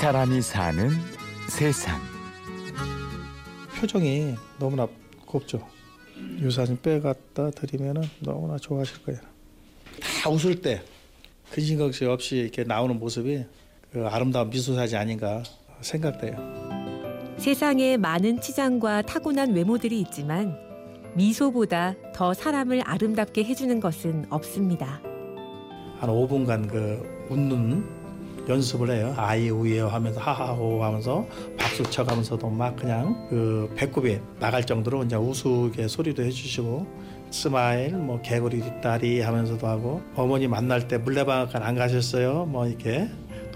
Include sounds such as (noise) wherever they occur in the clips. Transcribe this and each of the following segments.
사람이 사는 세상. 표정이 너무나 곱죠. 이 사진 빼갖다 드리면은 너무나 좋아하실 거예요. 다 웃을 때 근심걱시 없이 이렇게 나오는 모습이 그 아름다운 미소사지 아닌가 생각돼요. 세상에 많은 치장과 타고난 외모들이 있지만 미소보다 더 사람을 아름답게 해주는 것은 없습니다. 한 5분간 그 웃는 연습을 해요. 아이 우예요 하면서 하하호 하면서 박수 쳐가면서도 막 그냥 그 배꼽이 나갈 정도로 이제 우스갯소리도 해주시고 스마일 뭐 개구리 뒷다리 하면서도 하고 어머니 만날 때 물레방앗간 안 가셨어요? 뭐 이렇게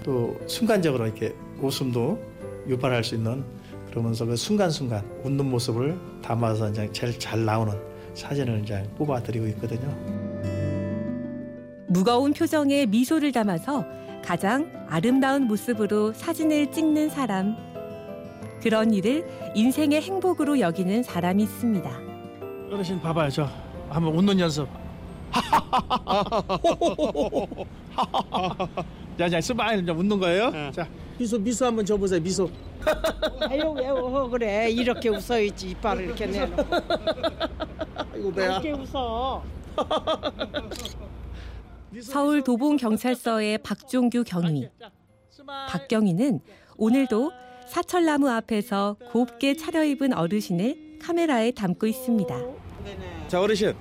또 순간적으로 이렇게 웃음도 유발할 수 있는 그러면서 그 순간순간 웃는 모습을 담아서 이제 제일 잘 나오는 사진을 이제 뽑아 드리고 있거든요. 무거운 표정에 미소를 담아서 가장 아름다운 모습으로 사진을 찍는 사람. 그런 일을 인생의 행복으로 여기는 사람이 있습니다. 어르신 봐봐요 저 한번 웃는 연습. (laughs) 자 자 스마일 이제 웃는 거예요. 자. 미소 미소 한번 줘보세요 미소. (laughs) 아유 왜 웃어 그래? 이렇게 웃어야지 이빨을 이렇게 내놓고. (laughs) 이거 배야 이렇게 웃어 서울 도봉경찰서의 박종규 경위. 박 경위는 오늘도 사철나무 앞에서 곱게 차려입은 어르신을 카메라에 담고 있습니다. 자 어르신.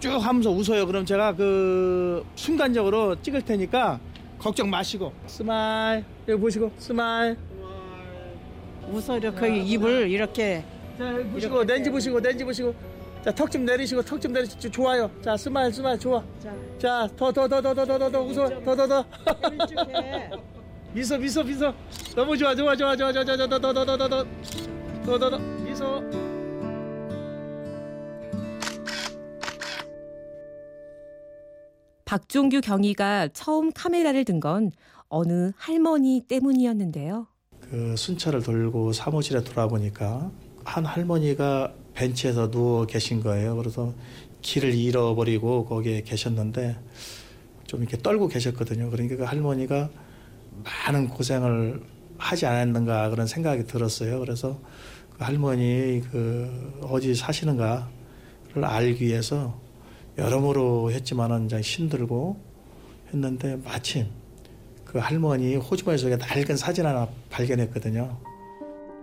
쭉 하면서 웃어요. 그럼 제가 그 순간적으로 찍을 테니까 걱정 마시고. 스마일. 여기 보시고. 스마일. 웃어 이렇게 입을 이렇게. 자 보시고. 렌즈 보시고. 렌즈 보시고 자 턱 좀 내리시고 턱 좀 내리시고 좋아요 자 스마일 스마일 좋아 자 자 더 더 더 더 더 더더 웃어 더 더더 미소 미소 미소 너무 좋아 좋아 좋아 좋아 좋아 좋아 좋아 더더 더 더 더 더 더 더 미소 박종규 경위가 처음 카메라를 든 건 어느 할머니 때문이었는데요. 그 순찰을 돌고 사무실에 돌아보니까 한 할머니가 벤치에서 누워 계신 거예요. 그래서 길을 잃어버리고 거기에 계셨는데 좀 이렇게 떨고 계셨거든요. 그러니까 그 할머니가 많은 고생을 하지 않았는가 그런 생각이 들었어요. 그래서 그 할머니 그 어디 사시는가를 알기 위해서 여러모로 했지만은 이제 힘들고 했는데 마침 그 할머니 호주머니 속에 낡은 사진 하나 발견했거든요.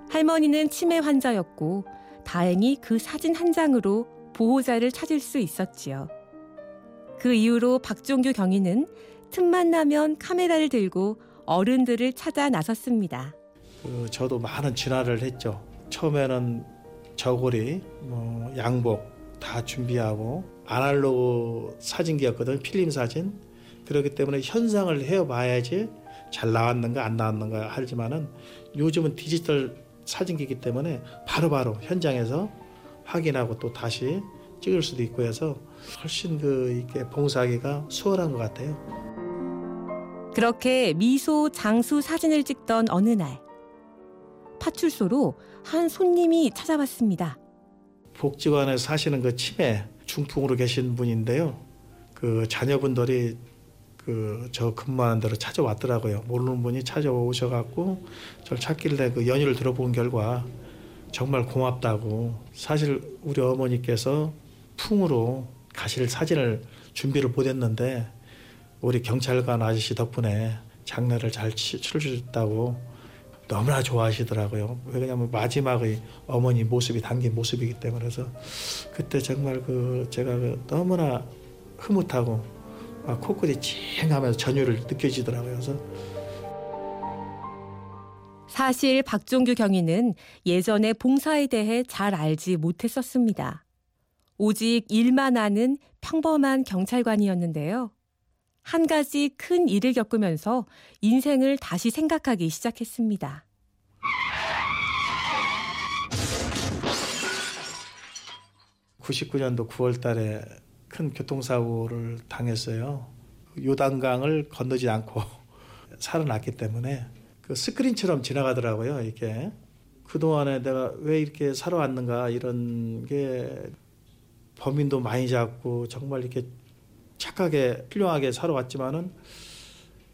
할머니는 치매 환자였고 다행히 그 사진 한 장으로 보호자를 찾을 수 있었지요. 그 이후로 박종규 경위는 틈만 나면 카메라를 들고 어른들을 찾아 나섰습니다. 그 저도 많은 진화를 했죠. 처음에는 저고리, 뭐 양복 다 준비하고 아날로그 사진기였거든 필름 사진. 그렇기 때문에 현상을 해봐야지 잘 나왔는가 안 나왔는가 하지만은 요즘은 디지털 사진기이기 때문에 바로 바로 현장에서 확인하고 또 다시 찍을 수도 있고 해서 훨씬 그 이게 봉사하기가 수월한 것 같아요. 그렇게 미소 장수 사진을 찍던 어느 날 파출소로 한 손님이 찾아왔습니다. 복지관에 사시는 그 치매 중풍으로 계신 분인데요. 그 자녀분들이 그 저 근무하는 데로 찾아왔더라고요. 모르는 분이 찾아오셔갖고 저를 찾길래 그 연유를 들어본 결과 정말 고맙다고 사실 우리 어머니께서 풍으로 가실 사진을 준비를 못했는데 우리 경찰관 아저씨 덕분에 장례를 잘 치- 치러주셨다고 너무나 좋아하시더라고요. 왜냐하면 마지막의 어머니 모습이 담긴 모습이기 때문에 그래서 그때 정말 그 제가 그 너무나 흐뭇하고 막 코끝이 찡하면서 전율을 느껴지더라고요. 그래서 사실 박종규 경위는 예전에 봉사에 대해 잘 알지 못했었습니다. 오직 일만 아는 평범한 경찰관이었는데요. 한 가지 큰 일을 겪으면서 인생을 다시 생각하기 시작했습니다. (99년도 9월 달에) 큰 교통사고를 당했어요 요단강을 건너지 않고 (laughs) 살아났기 때문에 그 스크린처럼 지나가더라고요 이게 그동안에 내가 왜 이렇게 살아왔는가 이런 게 범인도 많이 잡고 정말 이렇게 착하게 훌륭하게 살아왔지만은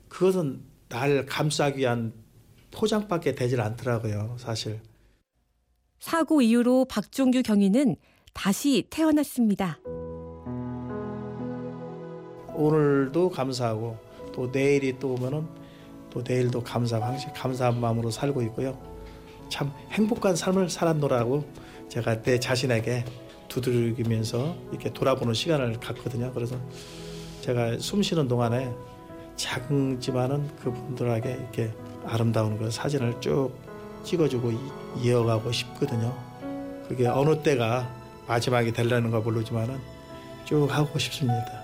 그것은 날 감싸기 위한 포장밖에 되질 않더라고요, 사실. 사고 이후로 박종규 경위는 다시 태어났습니다. 오늘도 감사하고 또 내일이 또 오면은 또 내일도 감사하고 항상 감사한 마음으로 살고 있고요. 참 행복한 삶을 살았노라고 제가 내 자신에게 두드리면서 이렇게 돌아보는 시간을 갖거든요. 그래서 제가 숨 쉬는 동안에 작지만은 그분들에게 이렇게 아름다운 그 사진을 쭉 찍어주고 이- 이어가고 싶거든요. 그게 어느 때가 마지막이 되려는 거 모르지만은 쭉 하고 싶습니다.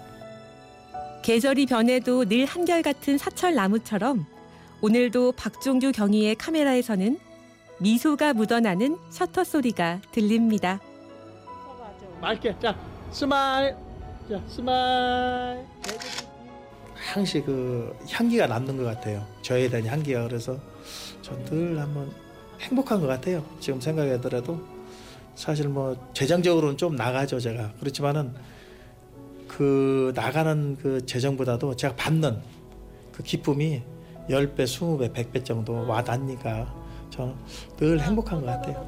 계절이 변해도 늘 한결같은 사철 나무처럼 오늘도 박종규 경위의 카메라에서는 미소가 묻어나는 셔터 소리가 들립니다. 맑게. 자 스마일. 자 스마일. 항시 그 향기가 남는 것 같아요. 저에 대한 향기가 그래서 전 늘 한번 행복한 것 같아요. 지금 생각하더라도 사실 뭐 재정적으로는 좀 나가죠 제가. 그렇지만은 그 나가는 그 재정보다도 제가 받는 그 기쁨이 10배, 20배, 100배 정도 와닿으니까 저는 늘 행복한 것 같아요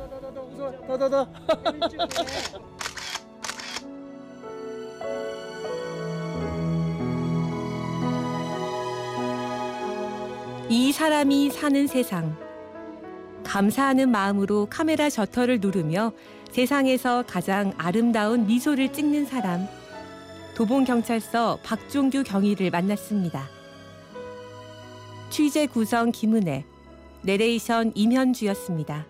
이 사람이 사는 세상. 감사하는 마음으로 카메라 셔터를 누르며 세상에서 가장 아름다운 미소를 찍는 사람. 도봉경찰서 박종규 경위를 만났습니다. 취재 구성 김은혜, 내레이션 임현주였습니다.